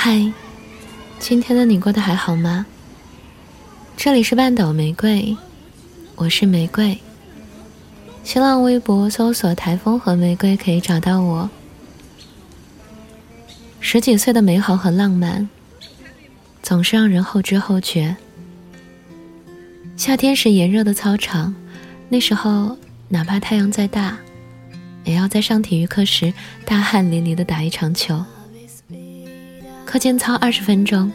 嗨，今天的你过得还好吗？这里是半岛玫瑰，我是玫瑰。新浪微博搜索“台风和玫瑰”可以找到我。十几岁的美好和浪漫，总是让人后知后觉。夏天是炎热的操场，那时候哪怕太阳再大，也要在上体育课时大汗淋漓的打一场球。课间操二十分钟，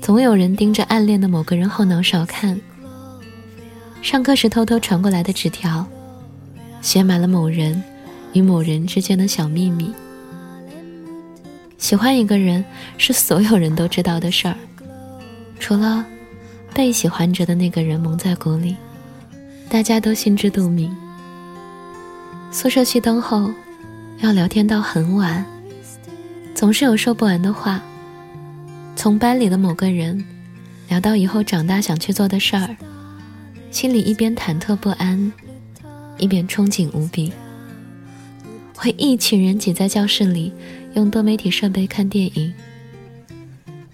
总有人盯着暗恋的某个人后脑勺看。上课时偷偷传过来的纸条，写满了某人与某人之间的小秘密。喜欢一个人是所有人都知道的事儿，除了被喜欢着的那个人蒙在鼓里，大家都心知肚明。宿舍熄灯后，要聊天到很晚，总是有说不完的话。从班里的某个人聊到以后长大想去做的事儿，心里一边忐忑不安，一边憧憬无比。会一群人挤在教室里。用多媒体设备看电影，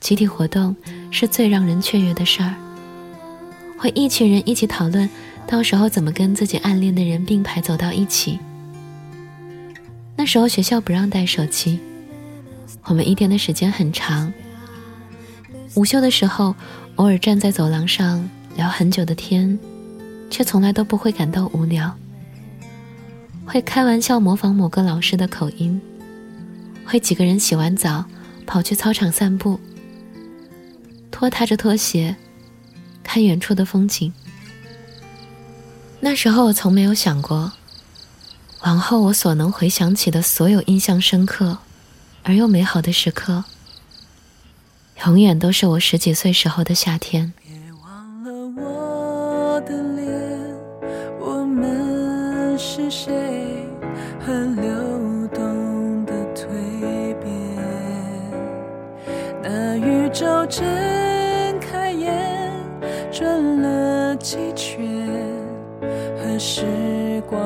集体活动是最让人雀跃的事儿。会一群人一起讨论，到时候怎么跟自己暗恋的人并排走到一起。那时候学校不让带手机，我们一天的时间很长。午休的时候，偶尔站在走廊上聊很久的天，却从来都不会感到无聊。会开玩笑模仿某个老师的口音。会几个人洗完澡，跑去操场散步，拖沓着拖鞋，看远处的风景。那时候我从没有想过，往后我所能回想起的所有印象深刻而又美好的时刻，永远都是我十几岁时候的夏天。别忘了我的脸，我们是谁？河流动的蜕变。那。宇宙睁开眼，转了几圈，和时光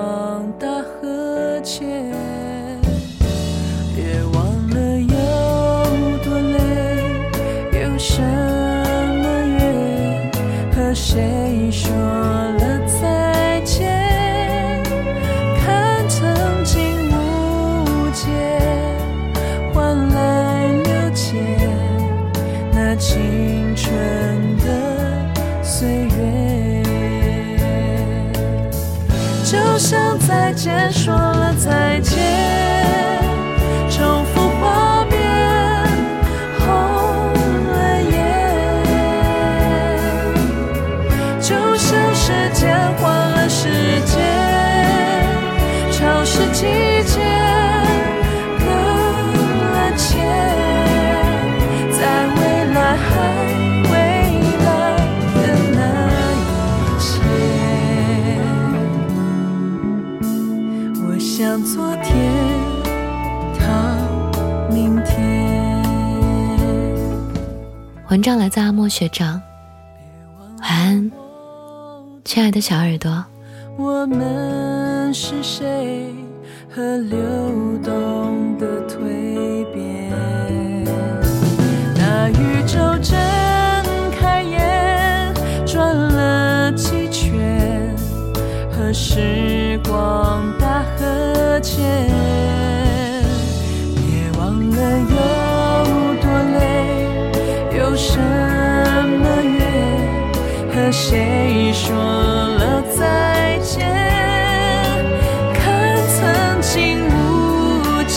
说了再见，看曾经误解，换来了解。那青春的岁月就像再见，说了再见，重逢。文章来自阿莫学长，晚安，亲爱的小耳朵。我们是谁？和流动的蜕变。那宇宙睁开眼，转了几圈，和时光间别忘了有多累有什么约和谁说了再见？看曾经无解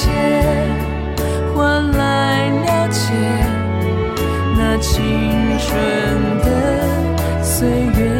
换来了解那青春的岁月？